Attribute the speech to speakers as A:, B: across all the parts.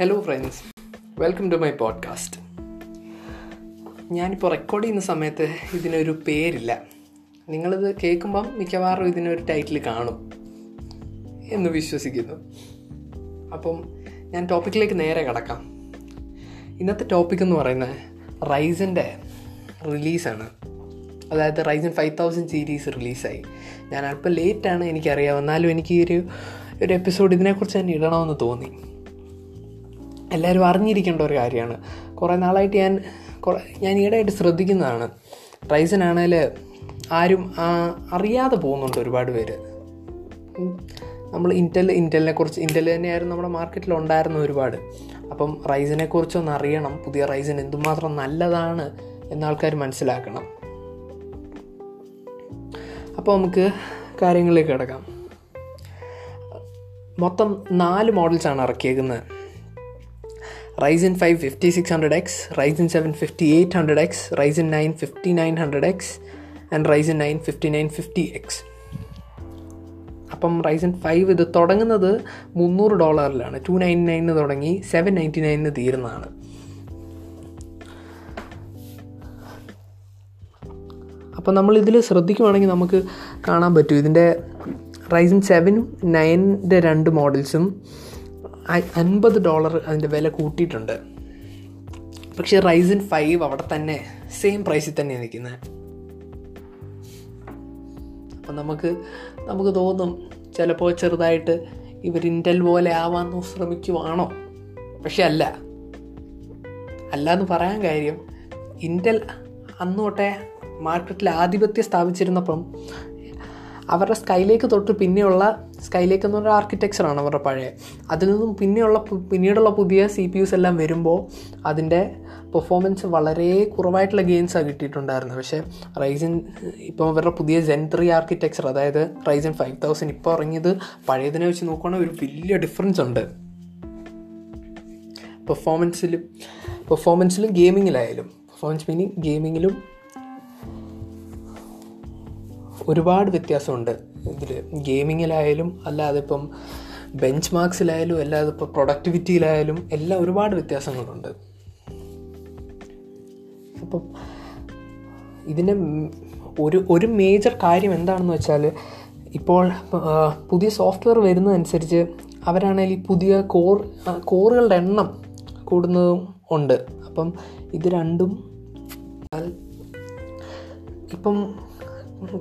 A: Hello friends welcome to my podcast ഞാനിപ്പോൾ record ചെയ്യുന്ന സമയത്ത് ഇതിനൊരു പേരില്ല. നിങ്ങളിത് കേൾക്കുമ്പം മിക്കവാറും ഇതിനൊരു ടൈറ്റിൽ കാണും എന്ന് വിശ്വസിക്കുന്നു. അപ്പം ഞാൻ ടോപ്പിക്കിലേക്ക് നേരെ കിടക്കാം. ഇന്നത്തെ ടോപ്പിക് എന്ന് പറയുന്നത് റൈസിന്റെ റിലീസാണ്. അതായത് റൈസൻ ഫൈവ് തൗസൻഡ് സീരീസ് റിലീസായി. ഞാൻ അല്പം ലേറ്റാണ് എനിക്കറിയാം. എന്നാലും എനിക്ക് ഒരു ഒരു എപ്പിസോഡ് ഇതിനെക്കുറിച്ച് തന്നെ ഇടണമെന്ന് തോന്നി. എല്ലാവരും അറിഞ്ഞിരിക്കേണ്ട ഒരു കാര്യമാണ്. കുറേ നാളായിട്ട് ഞാൻ കുറേ ഞാൻ ഈടായിട്ട് ശ്രദ്ധിക്കുന്നതാണ്. റൈസൻ ആണെങ്കിൽ ആരും അറിയാതെ പോകുന്നുണ്ട് ഒരുപാട് പേര്. നമ്മൾ ഇന്റൽ ഇന്റലിനെ കുറിച്ച് ഇന്റൽ തന്നെയായിരുന്നു നമ്മുടെ മാർക്കറ്റിൽ ഉണ്ടായിരുന്ന ഒരുപാട്. അപ്പം റൈസിനെ കുറിച്ചൊന്ന് അറിയണം. പുതിയ റൈസൻ എന്തുമാത്രം നല്ലതാണ് എന്ന ആൾക്കാർ മനസ്സിലാക്കണം. അപ്പോൾ നമുക്ക് കാര്യങ്ങളിലേക്ക് കിടക്കാം. മൊത്തം നാല് മോഡൽസാണ് ഇറക്കിയേക്കുന്നത്. Ryzen nine fifty nine hundred X and Ryzen nine fifty nine fifty X അപ്പം റൈസൻ ഫൈവ് ഇത് തുടങ്ങുന്നത് മുന്നൂറ് ഡോളറിലാണ്. ടു നയന്റി നയനിന് തുടങ്ങി സെവൻ നയന്റി നയനിന് തീരുന്നതാണ്. അപ്പോൾ നമ്മൾ ഇതിൽ ശ്രദ്ധിക്കുവാണെങ്കിൽ നമുക്ക് കാണാൻ പറ്റും. ഇതിന്റെ റൈസൻ സെവനും നയന്റെ രണ്ട് മോഡൽസും അൻപത് ഡോളർ അതിന്റെ വില കൂട്ടിയിട്ടുണ്ട്. പക്ഷേ റൈസൻ ഫൈവ് അവിടെ തന്നെ സെയിം പ്രൈസിൽ തന്നെ നിൽക്കുന്നത് അപ്പം നമുക്ക് നമുക്ക് തോന്നും ചിലപ്പോൾ ചെറുതായിട്ട് ഇവർ ഇന്റൽ പോലെ ആവാമെന്ന് ശ്രമിക്കുവാണോ? പക്ഷെ അല്ല. അല്ല എന്ന് പറയാൻ കാര്യം ഇന്റൽ അന്നോട്ടെ മാർക്കറ്റിൽ ആധിപത്യം സ്ഥാപിച്ചിരുന്നപ്പം അവരുടെ സ്കൈലേക്ക് തൊട്ട് പിന്നെയുള്ള സ്കൈലേക്ക് എന്ന് പറഞ്ഞ ആർക്കിടെക്ചറാണ് അവരുടെ പഴയ. അതിൽ നിന്നും പിന്നെയുള്ള പിന്നീടുള്ള പുതിയ സി പി യുസ് എല്ലാം വരുമ്പോൾ അതിന്റെ പെർഫോമൻസ് വളരെ കുറവായിട്ടുള്ള ഗെയിംസാണ് കിട്ടിയിട്ടുണ്ടായിരുന്നത്. പക്ഷേ റൈസൻ ഇപ്പോൾ അവരുടെ പുതിയ ജെൻ ത്രീ ആർക്കിടെക്ചർ അതായത് റൈസൻ ഫൈവ് തൗസൻഡ് ഇപ്പോൾ ഇറങ്ങിയത് പഴയതിനെ വെച്ച് നോക്കുകയാണെങ്കിൽ ഒരു വലിയ ഡിഫറൻസ് ഉണ്ട്. പെർഫോമൻസിലും പെർഫോമൻസിലും ഗെയിമിങ്ങിലായാലും പെർഫോമൻസ് മീനിങ് ഗെയിമിങ്ങിലും ഒരുപാട് വ്യത്യാസമുണ്ട്. ഇതിൽ ഗെയിമിങ്ങിലായാലും അല്ലാതെ ഇപ്പം ബെഞ്ച് മാർക്സിലായാലും അല്ലാതെ ഇപ്പോൾ പ്രൊഡക്ടിവിറ്റിയിലായാലും എല്ലാം ഒരുപാട് വ്യത്യാസങ്ങളുണ്ട്. അപ്പം ഇതിന്റെ ഒരു ഒരു മേജർ കാര്യം എന്താണെന്ന് വെച്ചാൽ ഇപ്പോൾ പുതിയ സോഫ്റ്റ്വെയർ വരുന്നതനുസരിച്ച് അവരാണെങ്കിൽ പുതിയ കോർ കോറുകളുടെ എണ്ണം കൂടുന്നതും ഉണ്ട്. അപ്പം ഇത് രണ്ടും ഇപ്പം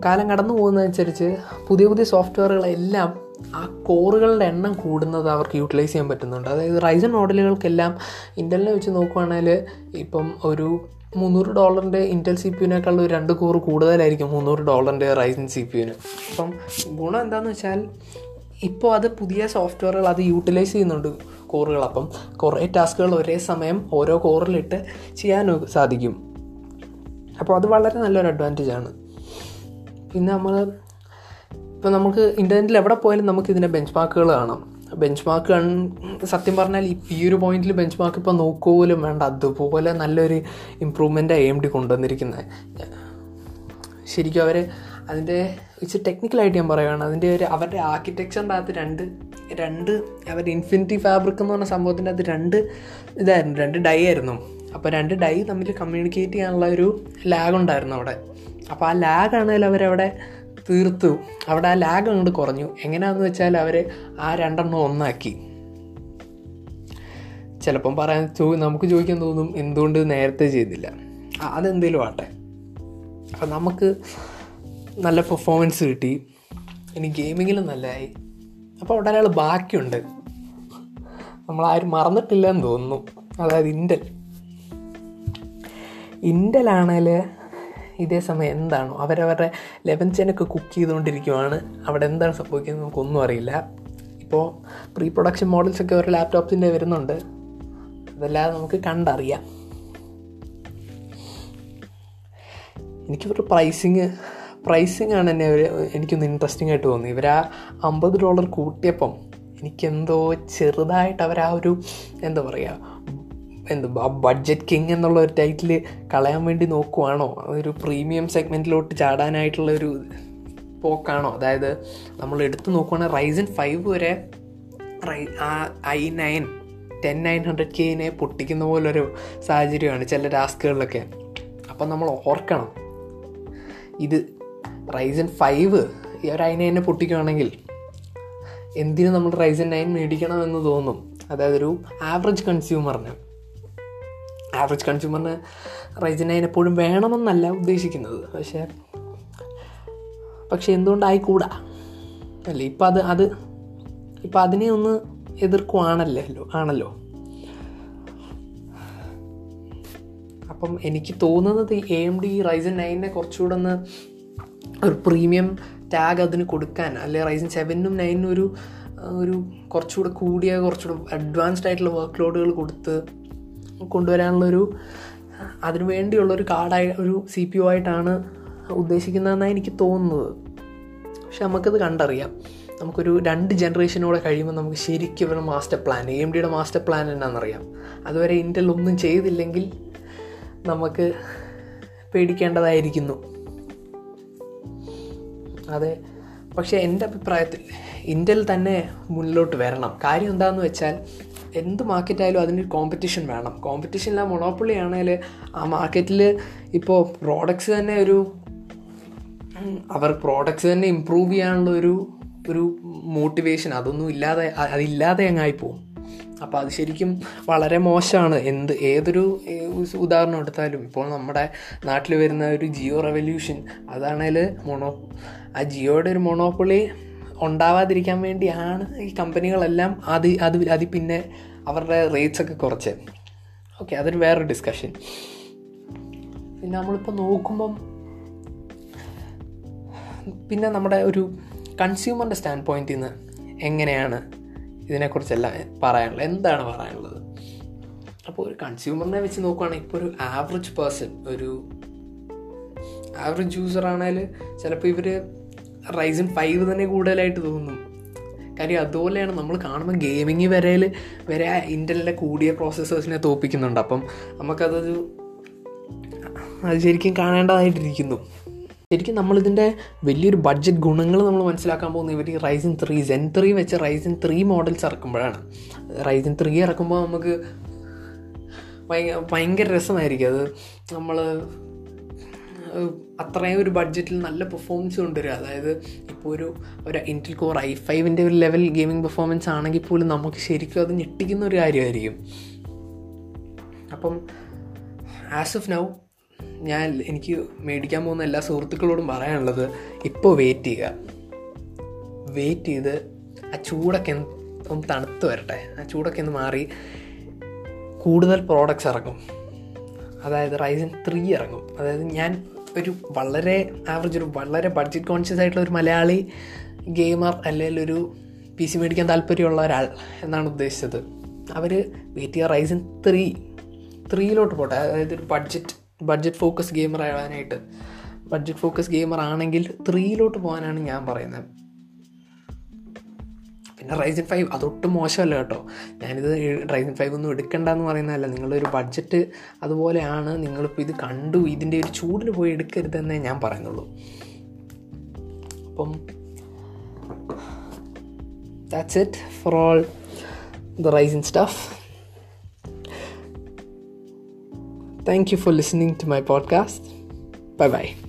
A: കാലം കടന്നു പോകുന്നതനുസരിച്ച് പുതിയ പുതിയ സോഫ്റ്റ്വെയറുകളെല്ലാം ആ കോറുകളുടെ എണ്ണം കൂടുന്നത് അവർക്ക് യൂട്ടിലൈസ് ചെയ്യാൻ പറ്റുന്നുണ്ട്. അതായത് റൈസൺ മോഡലുകൾക്കെല്ലാം ഇന്റലിനെ വെച്ച് നോക്കുവാണെങ്കിൽ ഇപ്പം ഒരു മുന്നൂറ് ഡോളറിന്റെ ഇന്റൽ സി പി യുനേക്കാൾ ഒരു രണ്ട് കോറ് കൂടുതലായിരിക്കും മുന്നൂറ് ഡോളറിന്റെ റൈസൺ സി പി യുന് അപ്പം ഗുണം എന്താണെന്ന് വെച്ചാൽ ഇപ്പോൾ അത് പുതിയ സോഫ്റ്റ്വെയറുകൾ അത് യൂട്ടിലൈസ് ചെയ്യുന്നുണ്ട് കോറുകൾ. അപ്പം കുറേ ടാസ്കുകൾ ഒരേ സമയം ഓരോ കോറിലിട്ട് ചെയ്യാനും സാധിക്കും. അപ്പോൾ അത് വളരെ നല്ലൊരു അഡ്വാന്റേജ് ആണ്. പിന്നെ നമ്മൾ ഇപ്പോൾ നമുക്ക് ഇന്റർനെറ്റിൽ എവിടെ പോയാലും നമുക്ക് ഇതിന്റെ ബെഞ്ച് മാർക്കുകൾ കാണാം. ബെഞ്ച് മാർക്ക് സത്യം പറഞ്ഞാൽ ഈ ഒരു പോയിന്റിൽ ബെഞ്ച് മാർക്ക് ഇപ്പോൾ നോക്കുപോലും വേണ്ട. അതുപോലെ നല്ലൊരു ഇമ്പ്രൂവ്മെന്റ് എം ഡി കൊണ്ടുവന്നിരിക്കുന്നത് ശരിക്കും അവർ അതിന്റെ ഇച്ചിരി ടെക്നിക്കലായിട്ട് ഞാൻ പറയുകയാണ് അതിന്റെ ഒരു അവരുടെ ആർക്കിടെക്ചറിന്റെ അകത്ത് രണ്ട് രണ്ട് അവരുടെ ഇൻഫിനിറ്റി ഫാബ്രിക് എന്ന് പറഞ്ഞ സംഭവത്തിന്റെ അകത്ത് രണ്ട് ഇതായിരുന്നു. രണ്ട് ഡൈ ആയിരുന്നു. അപ്പോൾ രണ്ട് ഡൈ തമ്മിൽ കമ്മ്യൂണിക്കേറ്റ് ചെയ്യാനുള്ള ഒരു ലാഗ് ഉണ്ടായിരുന്നു അവിടെ. അപ്പോൾ ആ ലാഗ് ആണെങ്കിൽ അവരവിടെ തീർത്തു. അവിടെ ആ ലാഗ് അങ്ങോട്ട് കുറഞ്ഞു. എങ്ങനെയാണെന്ന് വെച്ചാൽ അവർ ആ രണ്ടെണ്ണം ഒന്നാക്കി. ചിലപ്പം പറയാൻ ചോ നമുക്ക് ചോദിക്കാൻ തോന്നും എന്തുകൊണ്ട് നേരത്തെ ചെയ്തില്ല. അതെന്തേലും ആട്ടെ അപ്പം നമുക്ക് നല്ല പെർഫോമൻസ് കിട്ടി. ഇനി ഗെയിമിങ്ങിലും നല്ലതായി. അപ്പോൾ അവിടെ ഒരാൾ ബാക്കിയുണ്ട്. നമ്മളാരും മറന്നിട്ടില്ല എന്ന് തോന്നുന്നു. അതായത് ഇൻഡൽ ഇൻഡലാണെങ്കിൽ ഇതേ സമയം എന്താണോ? അവരവരുടെ ലെവൻ ചെനൊക്കെ കുക്ക് ചെയ്തുകൊണ്ടിരിക്കുവാണ്. അവിടെ എന്താണ് സംഭവിക്കുന്നത് നമുക്കൊന്നും അറിയില്ല. ഇപ്പോൾ പ്രീ പ്രൊഡക്ഷൻ മോഡൽസൊക്കെ അവരുടെ ലാപ്ടോപ്സിന്റെ വരുന്നുണ്ട്. അതല്ലാതെ നമുക്ക് കണ്ടറിയാം. എനിക്കിവരുടെ പ്രൈസിങ് പ്രൈസിങ് ആണ് എന്നെ അവർ എനിക്കൊന്ന് ഇൻട്രസ്റ്റിംഗ് ആയിട്ട് തോന്നി ഇവർ ആ അമ്പത് ഡോളർ കൂട്ടിയപ്പം എനിക്കെന്തോ ചെറുതായിട്ട് അവർ ആ ഒരു എന്താ പറയുക എന്ത് ബഡ്ജറ്റ് കിങ് എന്നുള്ള ഒരു ടൈറ്റിൽ കളയാൻ വേണ്ടി നോക്കുവാണോ? ഒരു പ്രീമിയം സെഗ്മെന്റിലോട്ട് ചാടാനായിട്ടുള്ള ഒരു പോക്കാണോ? അതായത് നമ്മൾ എടുത്തു നോക്കുവാണെങ്കിൽ റൈസൻ ഫൈവ് വരെ റൈ i nine ten nine hundred കെയിനെ പൊട്ടിക്കുന്ന പോലൊരു സാഹചര്യമാണ് ചില ടാസ്കുകളിലൊക്കെ. അപ്പം നമ്മൾ ഓർക്കണം ഇത് റൈസൻ ഫൈവ് ഈ ഒരു ഐ നയനെ പൊട്ടിക്കുകയാണെങ്കിൽ എന്തിനു നമ്മൾ റൈസൻ നയൻ മേടിക്കണം എന്ന് തോന്നും? അതായത് ഒരു ആവറേജ് കൺസ്യൂമറിന് ആവറേജ് കൺസ്യൂമറിന് റൈസൻ നയൻ എപ്പോഴും വേണമെന്നല്ല ഉദ്ദേശിക്കുന്നത്. പക്ഷേ പക്ഷെ എന്തുകൊണ്ടായിക്കൂടാ? അല്ലേ ഇപ്പം അത് അത് ഇപ്പം അതിനെ ഒന്ന് എതിർക്കുവാണല്ലോ ആണല്ലോ? അപ്പം എനിക്ക് തോന്നുന്നത് ഈ എം ഡി റൈസൻ നയനെ കുറച്ചുകൂടെ ഒന്ന് ഒരു പ്രീമിയം ടാഗ് അതിന് കൊടുക്കാൻ അല്ലെ റൈസൻ സെവനും നയനും ഒരു ഒരു കുറച്ചുകൂടെ കൂടിയ കുറച്ചുകൂടെ അഡ്വാൻസ്ഡ് ആയിട്ടുള്ള വർക്ക് ലോഡുകൾ കൊടുത്ത് കൊണ്ടുവരാനുള്ളൊരു അതിനു വേണ്ടിയുള്ളൊരു കാർഡായി ഒരു സി പി ഒ ആയിട്ടാണ് ഉദ്ദേശിക്കുന്നതെന്നാണ് എനിക്ക് തോന്നുന്നത്. പക്ഷെ നമുക്കത് കണ്ടറിയാം. നമുക്കൊരു രണ്ട് ജനറേഷനോടെ കഴിയുമ്പോൾ നമുക്ക് ശരിക്കും ഒരു മാസ്റ്റർ പ്ലാൻ എ എം ഡിയുടെ മാസ്റ്റർ പ്ലാൻ എന്നാണെന്നറിയാം. അതുവരെ ഇന്റൽ ഒന്നും ചെയ്തില്ലെങ്കിൽ നമുക്ക് പേടിക്കേണ്ടതായിരിക്കുന്നു. അതെ പക്ഷേ എന്റെ അഭിപ്രായത്തിൽ ഇന്റൽ തന്നെ മുന്നിലോട്ട് വരണം. കാര്യം എന്താണെന്ന് വെച്ചാൽ എന്ത് മാർക്കറ്റായാലും അതിന് അതിനൊരു കോമ്പറ്റീഷൻ വേണം. കോമ്പറ്റീഷൻ ഇല്ല മൊണോപ്പൊളി ആണെങ്കിൽ ആ മാർക്കറ്റിൽ ഇപ്പോൾ പ്രോഡക്റ്റ്സ് തന്നെ ഒരു അവർ പ്രോഡക്റ്റ്സ് തന്നെ ഇമ്പ്രൂവ് ചെയ്യാനുള്ള ഒരു ഒരു മോട്ടിവേഷൻ അതൊന്നും ഇല്ലാതെ അതില്ലാതെ അങ്ങായി പോകും അപ്പോൾ അത് ശരിക്കും വളരെ മോശമാണ്. എന്ത് ഏതൊരു ഉദാഹരണം എടുത്താലും ഇപ്പോൾ നമ്മുടെ നാട്ടിൽ വരുന്ന ഒരു ജിയോ റെവല്യൂഷൻ അതാണേൽ മൊണോ ആ ജിയോയുടെ ഒരു മൊണോപ്പൊളി ഉണ്ടാവാതിരിക്കാൻ വേണ്ടിയാണ് ഈ കമ്പനികളെല്ലാം അത് അത് അത് പിന്നെ അവരുടെ റേറ്റ്സ് ഒക്കെ കുറച്ച്. ഓക്കെ അതൊരു വേറൊരു ഡിസ്കഷൻ പിന്നെ നമ്മളിപ്പോൾ നോക്കുമ്പം പിന്നെ നമ്മുടെ ഒരു കൺസ്യൂമറിന്റെ സ്റ്റാൻഡ് പോയിന്റിൽ നിന്ന് എങ്ങനെയാണ് ഇതിനെക്കുറിച്ചെല്ലാം പറയാനുള്ളത്? എന്താണ് പറയാനുള്ളത്? അപ്പോൾ ഒരു കൺസ്യൂമറിനെ വെച്ച് നോക്കുകയാണെങ്കിൽ ഇപ്പോൾ ഒരു ആവറേജ് പേഴ്സൺ ഒരു ആവറേജ് യൂസർ ആണെങ്കിൽ ചിലപ്പോൾ ഇവർ റൈസൺ ഫൈവ് തന്നെ കൂടുതലായിട്ട് തോന്നുന്നു. കാര്യം അതുപോലെയാണ് നമ്മൾ കാണുമ്പോൾ ഗെയിമിങ് വരയിൽ വരെ ഇന്റലിന്റെ കൂടിയ പ്രോസസ്സേഴ്സിനെ തോപ്പിക്കുന്നുണ്ട്. അപ്പം നമുക്കതൊരു അത് ശരിക്കും കാണേണ്ടതായിട്ടിരിക്കുന്നു. ശരിക്കും നമ്മളിതിന്റെ വലിയൊരു ബഡ്ജറ്റ് ഗുണങ്ങൾ നമ്മൾ മനസ്സിലാക്കാൻ പോകുന്നത് ഇവർ റൈസിൻ ത്രീ ജെൻ ത്രീ വെച്ച് റൈസൻ ത്രീ മോഡൽസ് ഇറക്കുമ്പോഴാണ്. റൈസൻ ത്രീ ഇറക്കുമ്പോൾ നമുക്ക് ഭയങ്കര രസമായിരിക്കും. അത് നമ്മൾ അത്രയും ഒരു ബഡ്ജറ്റിൽ നല്ല പെർഫോമൻസ് കൊണ്ടുവരിക. അതായത് ഇപ്പോൾ ഒരു ഒരു ഇന്റിൽ കോർ ഐ ഫൈവിന്റെ ഒരു ലെവൽ ഗെയിമിംഗ് പെർഫോമൻസ് ആണെങ്കിൽ പോലും നമുക്ക് ശരിക്കും അത് ഞെട്ടിക്കുന്ന ഒരു കാര്യമായിരിക്കും. അപ്പം ആസ് ഓഫ് നൗ ഞാൻ എനിക്ക് മേടിക്കാൻ പോകുന്ന എല്ലാ സുഹൃത്തുക്കളോടും പറയാനുള്ളത് ഇപ്പോൾ വെയിറ്റ് ചെയ്യുക. വെയിറ്റ് ചെയ്ത് ആ ചൂടൊക്കെ ഒന്ന് തണുത്ത് വരട്ടെ. ആ ചൂടൊക്കെ ഒന്ന് മാറി കൂടുതൽ പ്രോഡക്റ്റ്സ് ഇറങ്ങും. അതായത് റൈസൻ ത്രീ ഇറങ്ങും. അതായത് ഞാൻ ഒരു വളരെ ആവറേജ് ഒരു വളരെ ബഡ്ജറ്റ് കോൺഷ്യസ് ആയിട്ടുള്ള ഒരു മലയാളി ഗെയിമർ അല്ലെങ്കിൽ ഒരു പി സി മേടിക്കാൻ താല്പര്യമുള്ള ഒരാൾ എന്നാണ് ഉദ്ദേശിച്ചത്. അവർ വെയിറ്റ് ചെയ്യുക റൈസൻ ത്രീ ത്രീയിലോട്ട് പോട്ടെ. അതായത് ഒരു ബഡ്ജറ്റ് ബഡ്ജറ്റ് ഫോക്കസ് ഗെയിമർ ആവാനായിട്ട്. ബഡ്ജറ്റ് ഫോക്കസ് ഗെയിമർ ആണെങ്കിൽ ത്രീയിലോട്ട് പോകാനാണ് ഞാൻ പറയുന്നത്. പിന്നെ റൈസൻ ഫൈവ് അതൊട്ടും മോശമല്ല കേട്ടോ. ഞാനിത് റൈസൻ ഫൈവ് ഒന്നും എടുക്കണ്ട എന്ന് പറയുന്നതല്ല. നിങ്ങളുടെ ഒരു ബഡ്ജറ്റ് അതുപോലെയാണ് നിങ്ങളിപ്പോൾ ഇത് കണ്ടു ഇതിന്റെ ഒരു ചൂടിന് പോയി എടുക്കരുതെന്നേ ഞാൻ പറയുന്നുള്ളൂ. അപ്പം that's it for all the Ryzen stuff thank you for listening to my podcast bye bye.